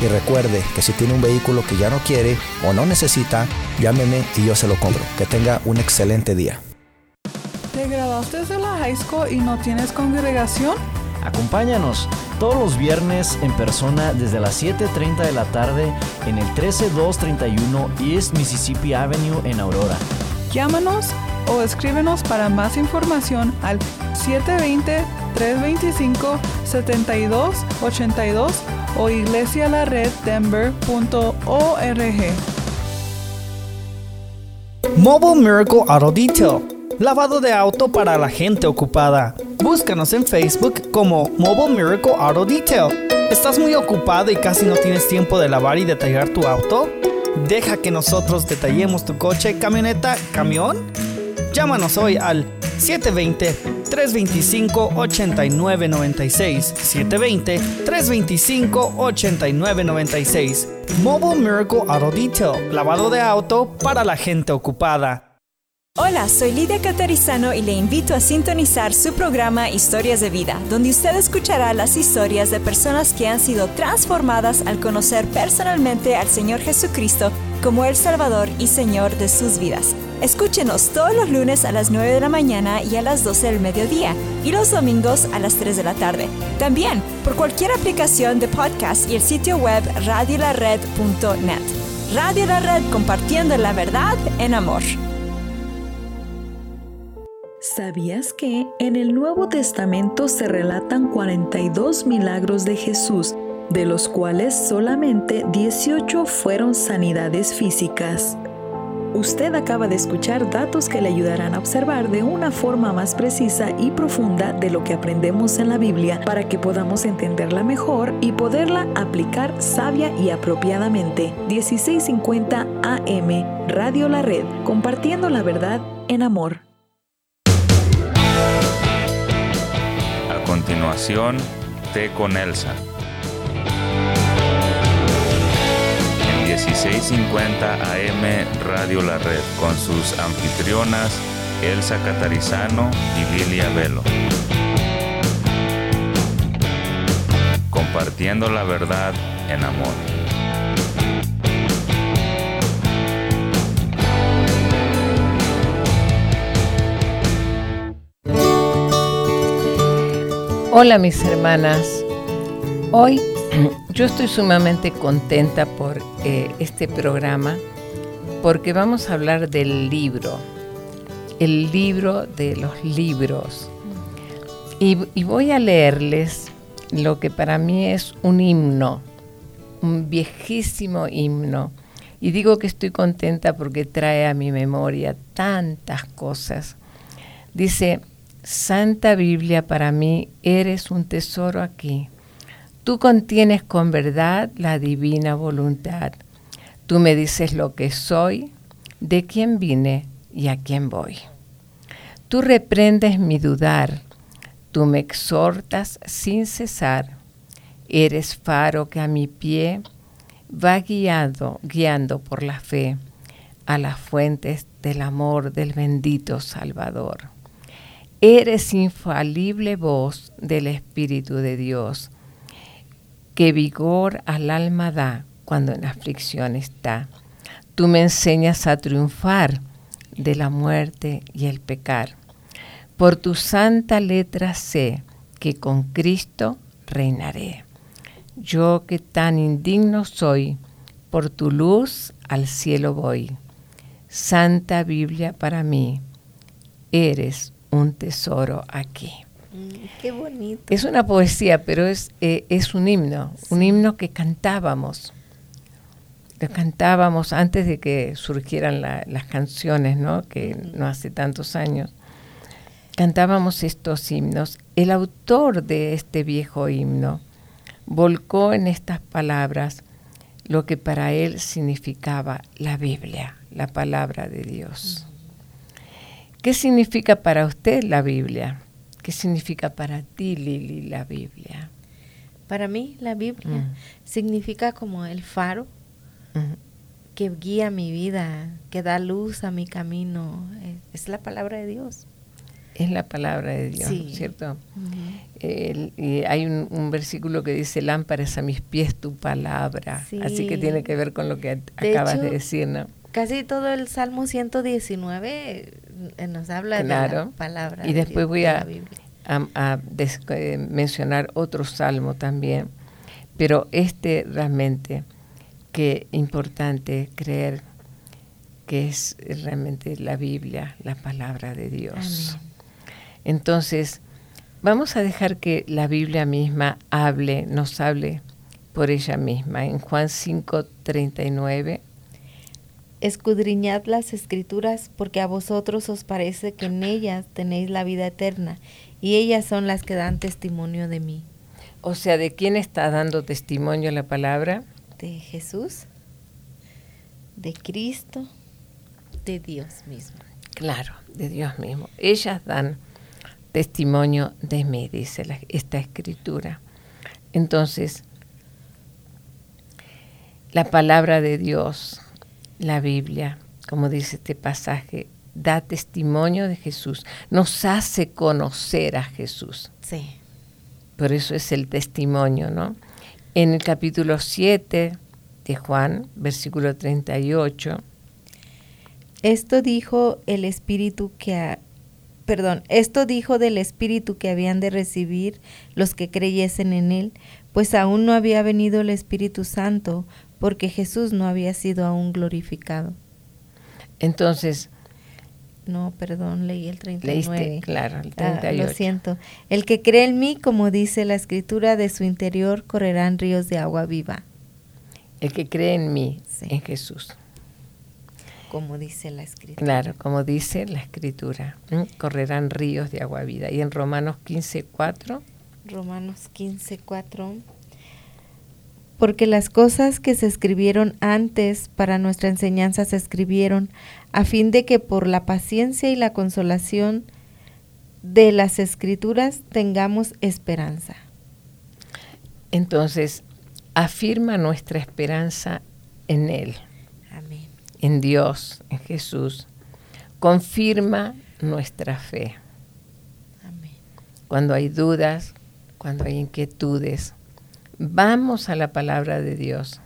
Y recuerde que si tiene un vehículo que ya no quiere o no necesita, llámeme y yo se lo compro. Que tenga un excelente día. ¿Te graduaste de la high school y no tienes congregación? Acompáñanos todos los viernes en persona desde las 7.30 de la tarde en el 13231 East Mississippi Avenue en Aurora. Llámanos o escríbenos para más información al 720-325-7282 o iglesialareddenver.org. Mobile Miracle Auto Detail. Lavado de auto para la gente ocupada. Búscanos en Facebook como Mobile Miracle Auto Detail. ¿Estás muy ocupado y casi no tienes tiempo de lavar y detallar tu auto? Deja que nosotros detallemos tu coche, camioneta, camión. Llámanos hoy al 720-325-8996. 720-325-8996. Mobile Miracle Auto Detail. Lavado de auto para la gente ocupada. Hola, soy Lidia Catarizano y le invito a sintonizar su programa Historias de Vida, donde usted escuchará las historias de personas que han sido transformadas al conocer personalmente al Señor Jesucristo como el Salvador y Señor de sus vidas. Escúchenos todos los lunes a las 9 de la mañana y a las 12 del mediodía y los domingos a las 3 de la tarde. También por cualquier aplicación de podcast y el sitio web radiolared.net. Radio La Red compartiendo la verdad en amor. ¿Sabías que en el Nuevo Testamento se relatan 42 milagros de Jesús, de los cuales solamente 18 fueron sanidades físicas? Usted acaba de escuchar datos que le ayudarán a observar de una forma más precisa y profunda de lo que aprendemos en la Biblia para que podamos entenderla mejor y poderla aplicar sabia y apropiadamente. 1650 AM, Radio La Red, compartiendo la verdad en amor. A continuación, Té con Elsa. 1650 AM Radio La Red con sus anfitrionas Elsa Catarizano y Lilia Velo. Compartiendo la verdad en amor. Hola mis hermanas, hoy yo estoy sumamente contenta por eh, este programa porque vamos a hablar del libro, el libro de los libros. Y, y voy a leerles lo que para mí es un himno, un viejísimo himno. Y digo que estoy contenta porque trae a mi memoria tantas cosas. Dice, Santa Biblia, para mí eres un tesoro aquí. Tú contienes con verdad la divina voluntad. Tú me dices lo que soy, de quién vine y a quién voy. Tú reprendes mi dudar, tú me exhortas sin cesar. Eres faro que a mi pie va guiando, guiando por la fe a las fuentes del amor del bendito Salvador. Eres infalible voz del Espíritu de Dios, que vigor al alma da cuando en aflicción está. Tú me enseñas a triunfar de la muerte y el pecar. Por tu santa letra sé que con Cristo reinaré. Yo que tan indigno soy, por tu luz al cielo voy. Santa Biblia para mí, eres un tesoro aquí. Mm, qué bonito. Es una poesía, pero es, eh, es un himno, un himno que cantábamos. Lo cantábamos antes de que surgieran las canciones, ¿no? Que no hace tantos años. Cantábamos estos himnos. El autor de este viejo himno volcó en estas palabras lo que para él significaba la Biblia, la palabra de Dios. ¿Qué significa para usted la Biblia? ¿Qué significa para ti, Lili, la Biblia? Para mí, la Biblia mm. significa como el faro que guía mi vida, que da luz a mi camino. Es la palabra de Dios. Es la palabra de Dios, ¿cierto? y hay un, versículo que dice, lámparas a mis pies tu palabra. Así que tiene que ver con lo que acabas de decir, ¿no? Casi todo el Salmo 119 eh, nos habla de la palabra. Y después voy a, eh, mencionar otro salmo también, pero este realmente, que importante creer que es realmente la Biblia, la palabra de Dios. Entonces, vamos a dejar que la Biblia misma hable, nos hable por ella misma. En Juan 5, 39 Escudriñad las escrituras, porque a vosotros os parece que en ellas tenéis la vida eterna, y ellas son las que dan testimonio de mí. O sea, ¿de quién está dando testimonio la palabra? De Jesús, de Cristo, de Dios mismo. Claro, de Dios mismo. Ellas dan testimonio de mí, dice esta escritura. Entonces, la palabra de Dios la Biblia, como dice este pasaje, da testimonio de Jesús, nos hace conocer a Jesús. Sí. Por eso es el testimonio, ¿no? En el capítulo 7 de Juan, versículo 38. Esto dijo el Espíritu que perdón, esto dijo del Espíritu que habían de recibir los que creyesen en él, pues aún no había venido el Espíritu Santo, porque Jesús no había sido aún glorificado. Entonces, no, perdón, leí el 39. Leíste, claro, el 38. Ah, lo siento. El que cree en mí, como dice la escritura, de su interior correrán ríos de agua viva. El que cree en mí, en Jesús. Como dice la escritura. Claro, como dice la escritura. Correrán ríos de agua viva. Y en Romanos 15, 4. Romanos 15, 4 porque las cosas que se escribieron antes para nuestra enseñanza se escribieron a fin de que por la paciencia y la consolación de las escrituras tengamos esperanza. Entonces, afirma nuestra esperanza en Él, Amén. en Dios, en Jesús. Confirma nuestra fe. Amén. Cuando hay dudas, cuando hay inquietudes, vamos a la palabra de Dios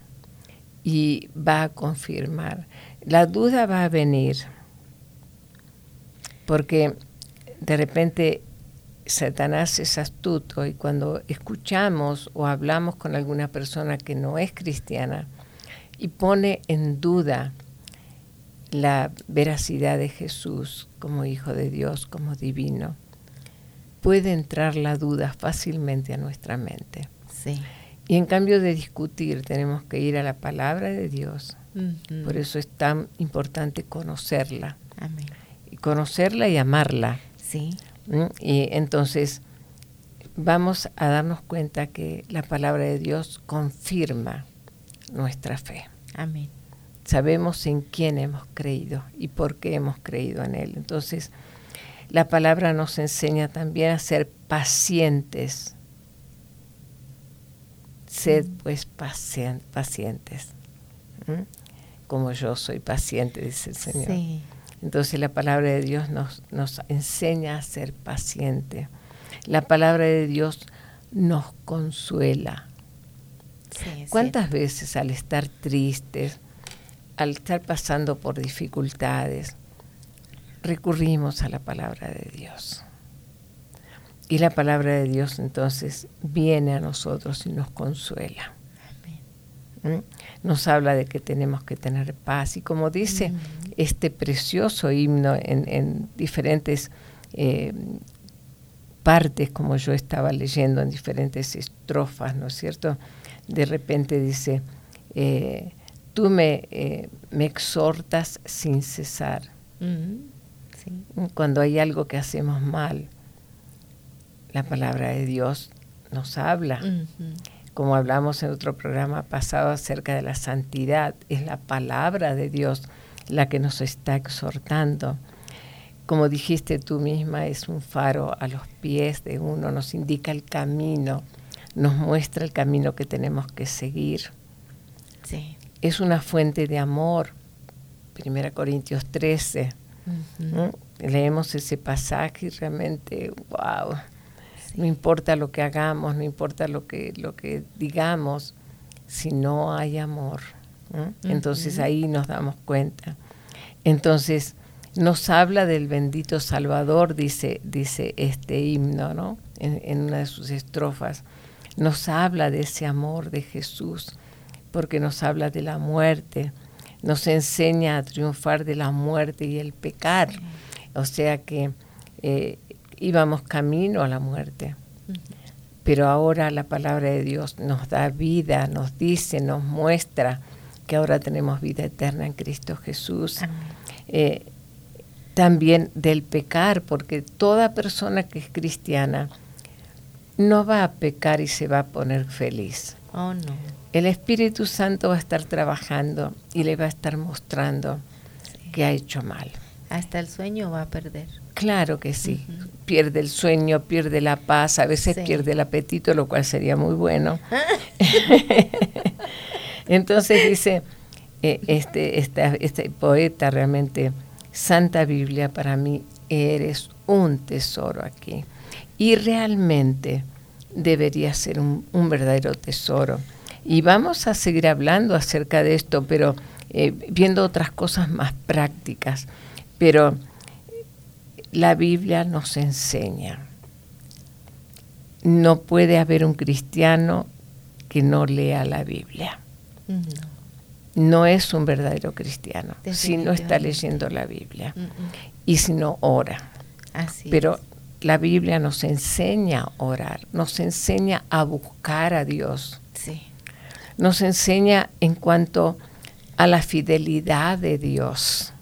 y va a confirmar. La duda va a venir porque de repente Satanás es astuto y cuando escuchamos o hablamos con alguna persona que no es cristiana y pone en duda la veracidad de Jesús como Hijo de Dios, como divino, puede entrar la duda fácilmente a nuestra mente. Sí. Y en cambio de discutir, tenemos que ir a la palabra de Dios. Por eso es tan importante conocerla. Amén. Y conocerla y amarla. Sí. ¿Mm? Y entonces vamos a darnos cuenta que la palabra de Dios confirma nuestra fe. Amén. Sabemos en quién hemos creído y por qué hemos creído en Él. Entonces, la palabra nos enseña también a ser pacientes Sed pues pacientes, como yo soy paciente, dice el Señor. Entonces la palabra de Dios nos, nos enseña a ser paciente. La palabra de Dios nos consuela. ¿Cuántas veces al estar tristes, al estar pasando por dificultades, recurrimos a la palabra de Dios. Y la palabra de Dios entonces viene a nosotros y nos consuela. ¿Mm? Nos habla de que tenemos que tener paz. Y como dice este precioso himno en, diferentes eh, partes, como yo estaba leyendo en diferentes estrofas, ¿no es cierto? De repente dice, eh, tú me, eh, me, exhortas sin cesar. Cuando hay algo que hacemos mal, la palabra de Dios nos habla. Como hablamos en otro programa pasado acerca de la santidad, es la palabra de Dios la que nos está exhortando. Como dijiste tú misma, es un faro a los pies de uno, nos indica el camino, nos muestra el camino que tenemos que seguir. Sí. Es una fuente de amor. Primera Corintios 13. Leemos ese pasaje y realmente, wow, no importa lo que hagamos, no importa lo que, lo que digamos, si no hay amor. Entonces ahí nos damos cuenta. Entonces nos habla del bendito Salvador, dice, dice este himno, ¿no? En, en, una de sus estrofas. Nos habla de ese amor de Jesús, porque nos habla de la muerte, nos enseña a triunfar de la muerte y el pecar. O sea que eh, íbamos camino a la muerte. Pero ahora la palabra de Dios nos da vida, nos dice, nos muestra que ahora tenemos vida eterna en Cristo Jesús. Eh, también del pecar, porque toda persona que es cristiana no va a pecar y se va a poner feliz. Oh, no. El Espíritu Santo va a estar trabajando y le va a estar mostrando que ha hecho mal. Hasta el sueño va a perder. Claro que sí. Pierde el sueño, pierde la paz, a veces pierde el apetito, lo cual sería muy bueno. Entonces dice eh, este, este poeta realmente, Santa Biblia para mí eres un tesoro aquí. Y realmente debería ser un, verdadero tesoro. Y vamos a seguir hablando acerca de esto, pero eh, viendo otras cosas más prácticas. Pero la Biblia nos enseña. No puede haber un cristiano que no lea la Biblia. No, es un verdadero cristiano si no está leyendo la Biblia y si no ora. Pero la Biblia nos enseña a orar, nos enseña a buscar a Dios. Nos enseña en cuanto a la fidelidad de Dios.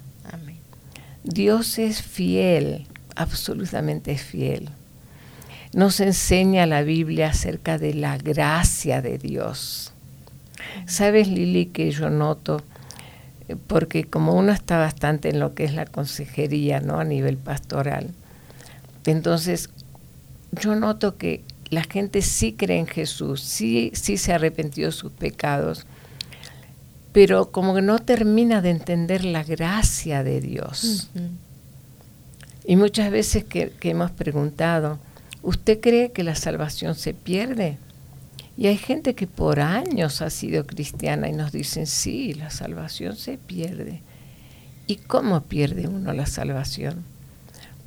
Dios es fiel, absolutamente fiel. Nos enseña la Biblia acerca de la gracia de Dios. Sabes, Lili, que yo noto, porque como uno está bastante en lo que es la consejería, ¿no? A nivel pastoral. Entonces, yo noto que la gente sí cree en Jesús, sí, sí se arrepentió de sus pecados, pero como que no termina de entender la gracia de Dios. Y muchas veces que, hemos preguntado, ¿usted cree que la salvación se pierde? Y hay gente que por años ha sido cristiana y nos dicen, sí, la salvación se pierde. ¿Y cómo pierde uno la salvación?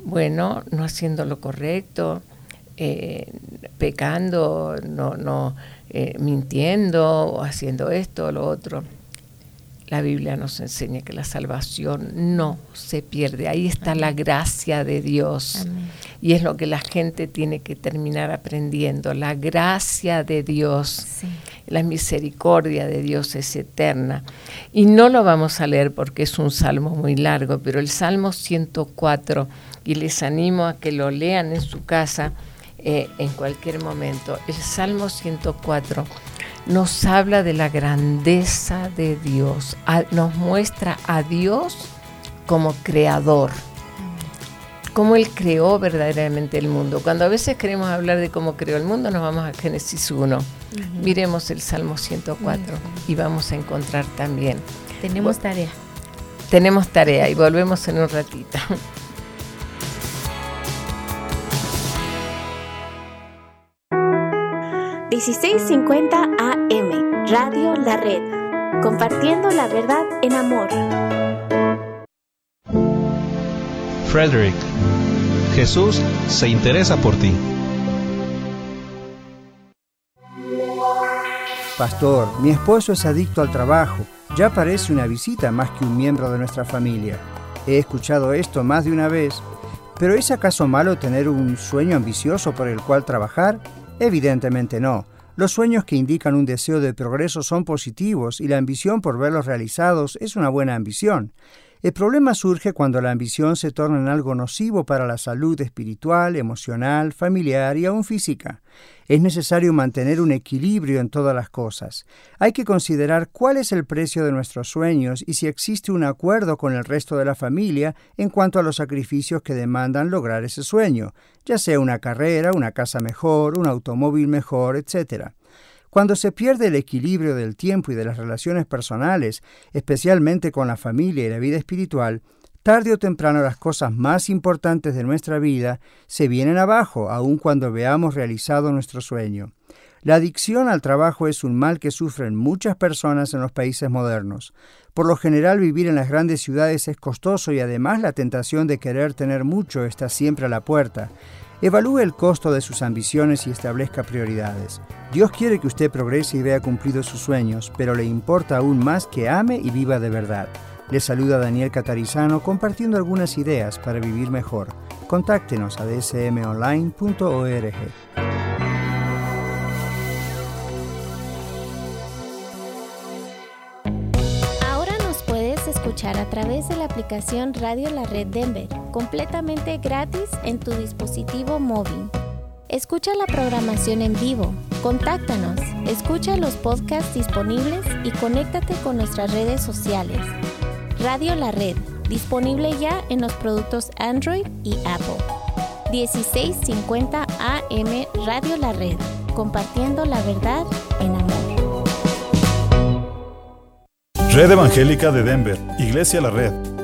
Bueno, no haciendo lo correcto, eh, pecando, no, no eh, mintiendo o haciendo esto o lo otro la Biblia nos enseña que la salvación no se pierde. Ahí está la gracia de Dios. Y es lo que la gente tiene que terminar aprendiendo. La gracia de Dios. La misericordia de Dios es eterna. Y no lo vamos a leer porque es un salmo muy largo, pero el Salmo 104, y les animo a que lo lean en su casa eh, en cualquier momento. El Salmo 104 nos habla de la grandeza de Dios, nos muestra a Dios como creador, cómo Él creó verdaderamente el mundo. Cuando a veces queremos hablar de cómo creó el mundo, nos vamos a Génesis 1. Miremos el Salmo 104 y vamos a encontrar también. Tenemos tarea. Tenemos tarea y volvemos en un ratito. 1650 AM, Radio La Red, compartiendo la verdad en amor. Frederick. Jesús se interesa por ti. Pastor, mi esposo es adicto al trabajo. Ya parece una visita más que un miembro de nuestra familia. He escuchado esto más de una vez, pero ¿es acaso malo tener un sueño ambicioso por el cual trabajar? Evidentemente no. Los sueños que indican un deseo de progreso son positivos y la ambición por verlos realizados es una buena ambición. El problema surge cuando la ambición se torna en algo nocivo para la salud espiritual, emocional, familiar y aún física. Es necesario mantener un equilibrio en todas las cosas. Hay que considerar cuál es el precio de nuestros sueños y si existe un acuerdo con el resto de la familia en cuanto a los sacrificios que demandan lograr ese sueño, ya sea una carrera, una casa mejor, un automóvil mejor, etc. Cuando se pierde el equilibrio del tiempo y de las relaciones personales, especialmente con la familia y la vida espiritual, tarde o temprano las cosas más importantes de nuestra vida se vienen abajo, aun cuando veamos realizado nuestro sueño. La adicción al trabajo es un mal que sufren muchas personas en los países modernos. Por lo general vivir en las grandes ciudades es costoso y además la tentación de querer tener mucho está siempre a la puerta. Evalúe el costo de sus ambiciones y establezca prioridades. Dios quiere que usted progrese y vea cumplidos sus sueños, pero le importa aún más que ame y viva de verdad. Le saluda Daniel Catarizano compartiendo algunas ideas para vivir mejor. Contáctenos a dsmonline.org. Ahora nos puedes escuchar a través de la aplicación Radio La Red Denver, completamente gratis en tu dispositivo móvil. Escucha la programación en vivo, contáctanos, escucha los podcasts disponibles y conéctate con nuestras redes sociales. Radio La Red, disponible ya en los productos Android y Apple. 1650 AM Radio La Red, compartiendo la verdad en amor. Red Evangélica de Denver, Iglesia La Red.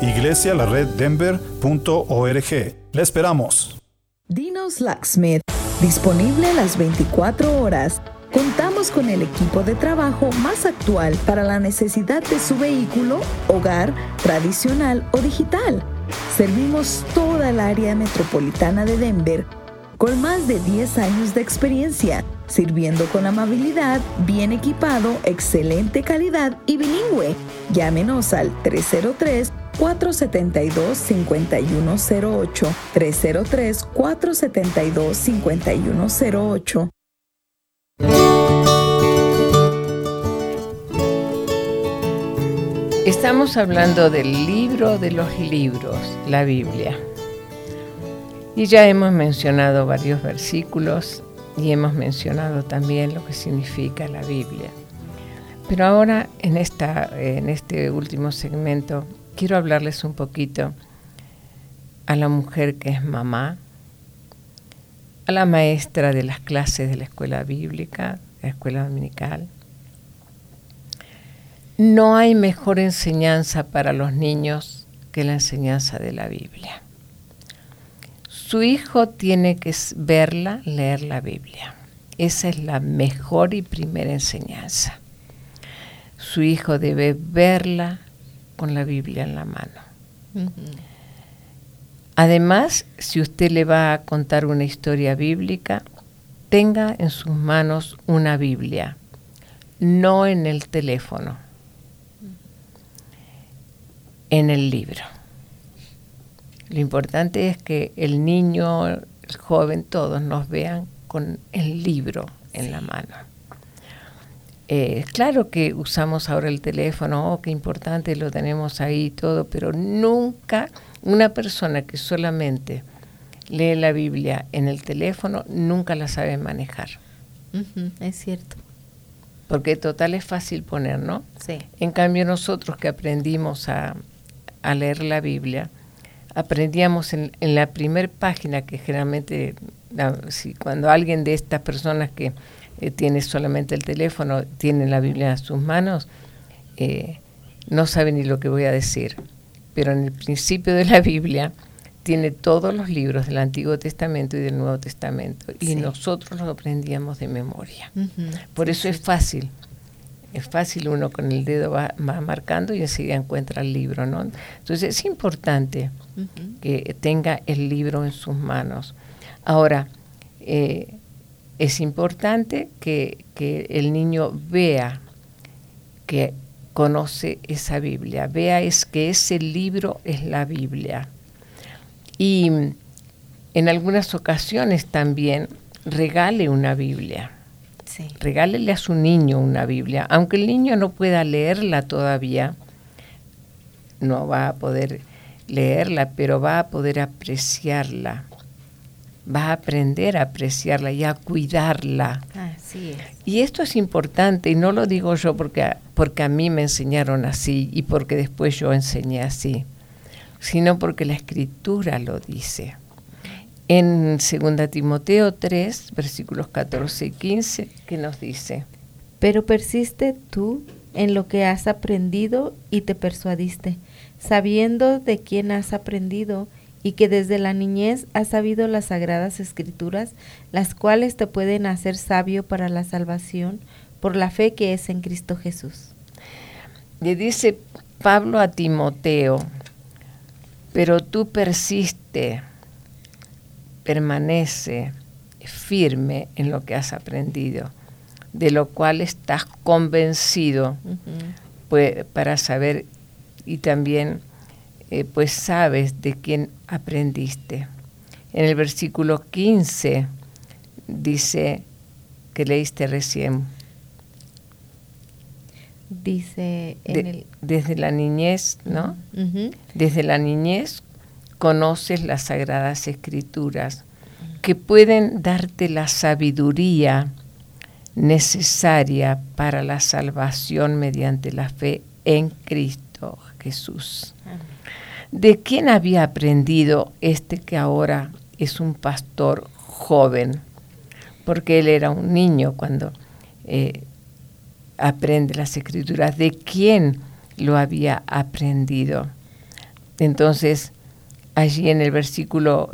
iglesialareddenver.org. Le esperamos. Dinos Locksmith, disponible las 24 horas. Contamos con el equipo de trabajo más actual para la necesidad de su vehículo, hogar, tradicional o digital. Servimos toda el área metropolitana de Denver con más de 10 años de experiencia, sirviendo con amabilidad, bien equipado, excelente calidad y bilingüe. Llámenos al 303 472-5108. 303-472-5108. Estamos hablando del libro de los libros, la Biblia. Y ya hemos mencionado varios versículos y hemos mencionado también lo que significa la Biblia. Pero ahora en, esta, en este último segmento quiero hablarles un poquito a la mujer que es mamá, a la maestra de las clases de la escuela bíblica, la escuela dominical. No hay mejor enseñanza para los niños que la enseñanza de la Biblia. Su hijo tiene que verla, leer la Biblia. Esa es la mejor y primera enseñanza. Su hijo debe verla con la Biblia en la mano. Además, si usted le va a contar una historia bíblica, tenga en sus manos una Biblia, no en el teléfono, en el libro. Lo importante es que el niño, el joven, todos nos vean con el libro en la mano. Eh, claro que usamos ahora el teléfono, oh, qué importante, lo tenemos ahí y todo, pero nunca una persona que solamente lee la Biblia en el teléfono nunca la sabe manejar. es cierto. Porque total es fácil poner, ¿no? Sí. En cambio nosotros que aprendimos a, a leer la Biblia, aprendíamos en, la primera página, que generalmente si, cuando alguien de estas personas que eh, tiene solamente el teléfono, tiene la Biblia en sus manos, eh, no sabe ni lo que voy a decir. Pero en el principio de la Biblia tiene todos los libros del Antiguo Testamento y del Nuevo Testamento. Y nosotros los aprendíamos de memoria. Por eso es fácil. Es fácil, uno con el dedo va, marcando y enseguida encuentra el libro, ¿no? Entonces es importante que tenga el libro en sus manos. Ahora, eh, es importante que, el niño vea que conoce esa Biblia, vea es que ese libro es la Biblia. Y en algunas ocasiones también regale una Biblia. Regálele a su niño una Biblia. Aunque el niño no pueda leerla todavía, no va a poder leerla, pero va a poder apreciarla va a aprender a apreciarla y a cuidarla. Y esto es importante, y no lo digo yo porque, porque a mí me enseñaron así y porque después yo enseñé así, sino porque la escritura lo dice. En 2 Timoteo 3, versículos 14 y 15, que nos dice, Pero persiste tú en lo que has aprendido y te persuadiste, sabiendo de quién has aprendido y que desde la niñez has sabido las sagradas escrituras, las cuales te pueden hacer sabio para la salvación por la fe que es en Cristo Jesús. Le dice Pablo a Timoteo, pero tú persiste, permanece firme en lo que has aprendido, de lo cual estás convencido, pues, para saber y también eh, pues sabes de quién aprendiste. En el versículo 15 dice que leíste recién. Dice desde la niñez, ¿no? Desde la niñez conoces las sagradas escrituras que pueden darte la sabiduría necesaria para la salvación mediante la fe en Cristo Jesús. ¿De quién había aprendido este que ahora es un pastor joven? Porque él era un niño cuando eh, aprende las escrituras. ¿De quién lo había aprendido? Entonces, allí en el versículo,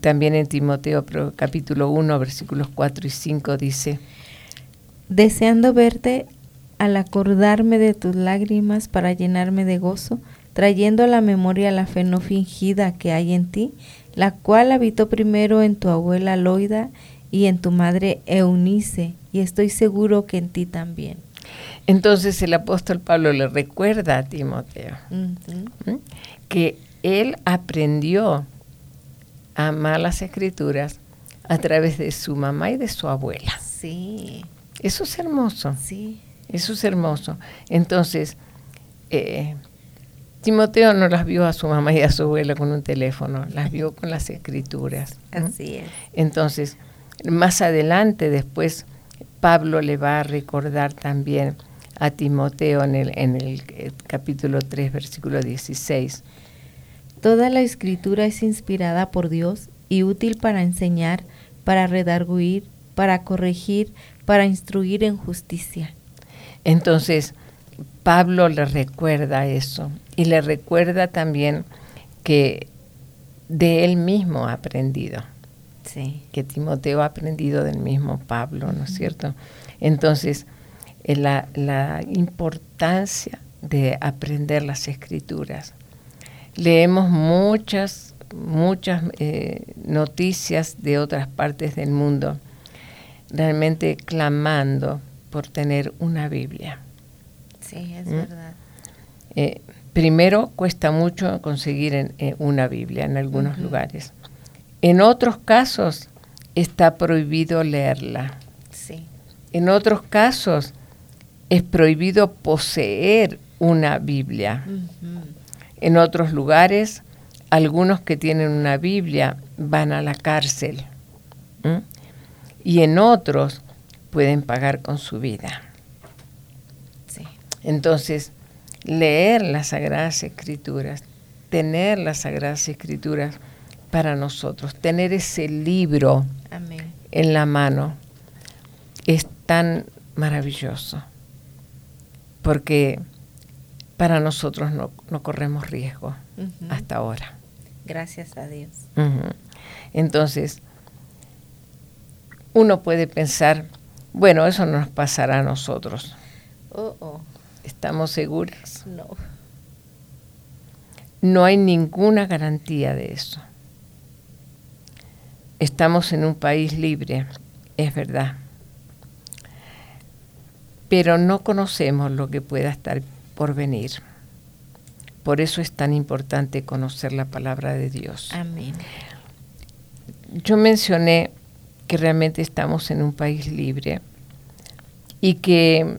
también en Timoteo capítulo 1, versículos 4 y 5 dice, Deseando verte al acordarme de tus lágrimas para llenarme de gozo, trayendo a la memoria la fe no fingida que hay en ti, la cual habitó primero en tu abuela Loida y en tu madre Eunice, y estoy seguro que en ti también. Entonces el apóstol Pablo le recuerda a Timoteo que él aprendió a amar las escrituras a través de su mamá y de su abuela. Sí. Eso es hermoso. Sí. Eso es hermoso. Entonces, eh, Timoteo no las vio a su mamá y a su abuela con un teléfono, las vio con las escrituras. Así es. Entonces, más adelante, después, Pablo le va a recordar también a Timoteo en el, en el eh, capítulo 3, versículo 16. Toda la escritura es inspirada por Dios y útil para enseñar, para redarguir, para corregir, para instruir en justicia. Entonces, Pablo le recuerda eso y le recuerda también que de él mismo ha aprendido. Sí. Que Timoteo ha aprendido del mismo Pablo, ¿no es cierto? Entonces, eh, la, la importancia de aprender las escrituras. Leemos muchas, muchas eh, noticias de otras partes del mundo, realmente clamando por tener una Biblia. Sí, es ¿Mm? verdad. Eh, primero, cuesta mucho conseguir eh, una Biblia en algunos lugares. En otros casos, está prohibido leerla. Sí. En otros casos, es prohibido poseer una Biblia. En otros lugares, algunos que tienen una Biblia van a la cárcel. Y en otros pueden pagar con su vida. Entonces, leer las Sagradas Escrituras tener las Sagradas Escrituras para nosotros, tener ese libro Amén. en la mano es tan maravilloso, porque para nosotros no, no corremos riesgo hasta ahora. Gracias a Dios. Entonces, uno puede pensar, bueno, eso no nos pasará a nosotros. Oh, oh. ¿Estamos seguros? No. No hay ninguna garantía de eso. Estamos en un país libre, es verdad. Pero no conocemos lo que pueda estar por venir. Por eso es tan importante conocer la palabra de Dios. Amén. Yo mencioné que realmente estamos en un país libre y que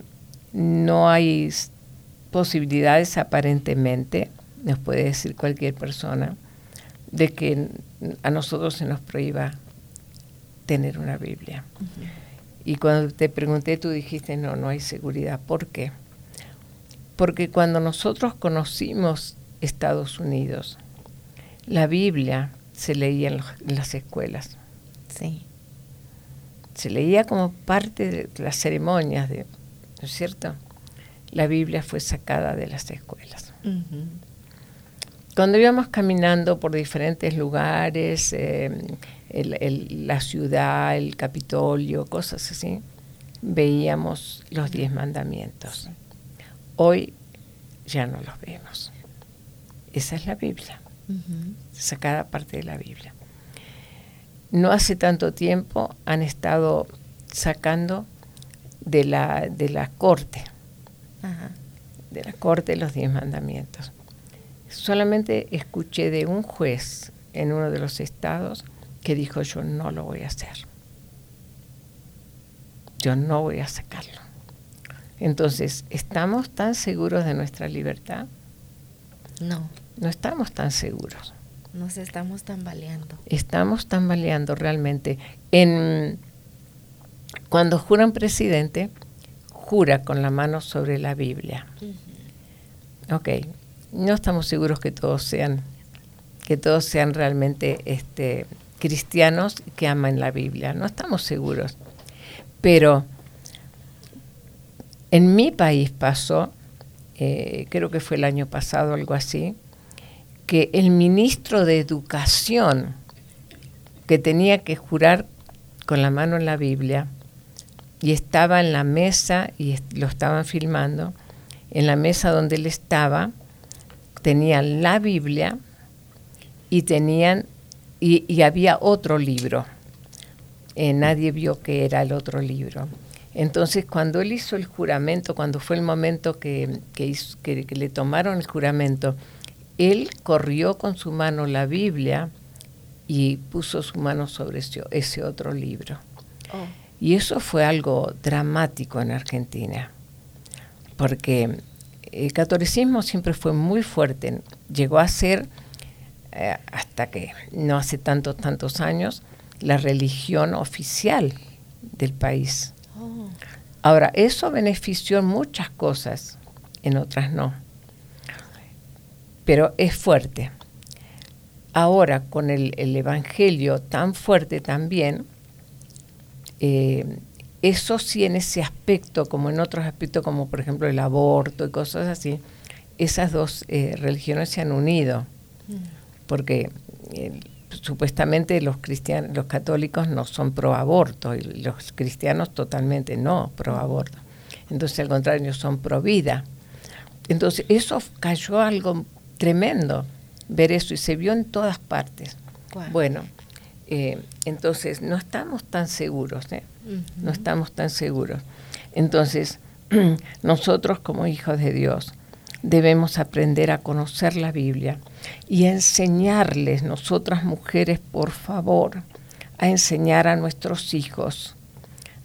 no hay posibilidades aparentemente, nos puede decir cualquier persona, de que a nosotros se nos prohíba tener una Biblia. Y cuando te pregunté, tú dijiste, no, no hay seguridad. ¿Por qué? Porque cuando nosotros conocimos Estados Unidos, la Biblia se leía en, los- en las escuelas. Sí. Se leía como parte de las ceremonias, de, ¿no es cierto? La Biblia fue sacada de las escuelas. Cuando íbamos caminando por diferentes lugares, eh, el- el- la ciudad, el Capitolio, cosas así, veíamos los diez mandamientos. Hoy ya no los vemos. Esa es la Biblia, sacada parte de la Biblia. No hace tanto tiempo han estado sacando de la, de la corte, Ajá. de la corte los diez mandamientos. Solamente escuché de un juez en uno de los estados que dijo yo no lo voy a hacer. Yo no voy a sacarlo. Entonces, ¿estamos tan seguros de nuestra libertad? No, No estamos tan seguros. Nos estamos tambaleando. Estamos tambaleando realmente. En, cuando juran presidente, jura con la mano sobre la Biblia. Ok, no estamos seguros que todos sean, que todos sean realmente este, cristianos que aman la Biblia. No estamos seguros. Pero en mi país pasó, eh, creo que fue el año pasado, algo así, que el ministro de Educación, que tenía que jurar con la mano en la Biblia, y estaba en la mesa, y lo estaban filmando, en la mesa donde él estaba, tenían la Biblia y tenían, y, había otro libro. Eh, nadie vio que era el otro libro. Entonces, cuando él hizo el juramento, cuando fue el momento que- que le tomaron el juramento, él corrió con su mano la Biblia y puso su mano sobre ese, ese otro libro. Oh. Y eso fue algo dramático en Argentina, porque el catolicismo siempre fue muy fuerte, llegó a ser, eh, hasta que no hace tantos, tantos años, la religión oficial del país. Oh. Ahora, eso benefició en muchas cosas, en otras no. Pero es fuerte. Ahora, con el, el Evangelio tan fuerte también, eh, eso sí en ese aspecto, como en otros aspectos, como por ejemplo el aborto y cosas así, esas dos eh, religiones se han unido, porque eh, supuestamente los cristianos, los católicos no son pro aborto y los cristianos totalmente no pro aborto. Entonces al contrario son pro vida. Entonces eso cayó algo tremendo ver eso y se vio en todas partes. Bueno, eh, entonces no estamos tan seguros, ¿eh? no estamos tan seguros. Entonces nosotros como hijos de Dios debemos aprender a conocer la Biblia y a enseñarles, nosotras mujeres, por favor, a enseñar a nuestros hijos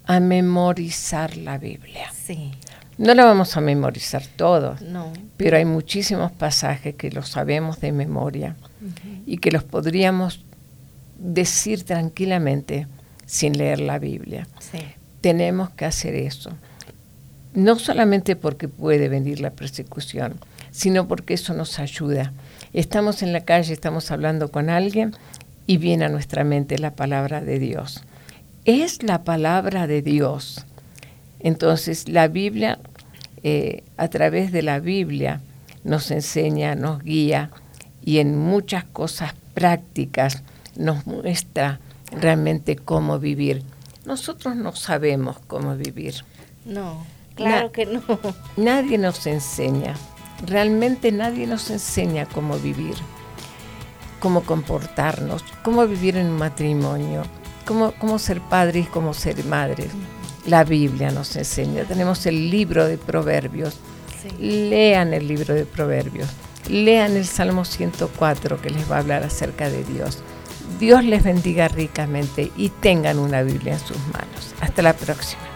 a memorizar la Biblia. Sí. No la vamos a memorizar todos, No. pero hay muchísimos pasajes que los sabemos de memoria y que los podríamos decir tranquilamente sin leer la Biblia. Sí. Tenemos que hacer eso. No solamente porque puede venir la persecución, sino porque eso nos ayuda. Estamos en la calle, estamos hablando con alguien y viene a nuestra mente la palabra de Dios. Es la palabra de Dios. Entonces la Biblia, eh, a través de la Biblia, nos enseña, nos guía y en muchas cosas prácticas nos muestra realmente cómo vivir. Nosotros no sabemos cómo vivir. No, claro que no. Nadie nos enseña. Realmente nadie nos enseña cómo vivir, cómo comportarnos, cómo vivir en un matrimonio, cómo, cómo ser padres, cómo ser madres. La Biblia nos enseña. Tenemos el libro de Proverbios. Lean el libro de Proverbios. Lean el Salmo 104 que les va a hablar acerca de Dios. Dios les bendiga ricamente y tengan una Biblia en sus manos. Hasta la próxima.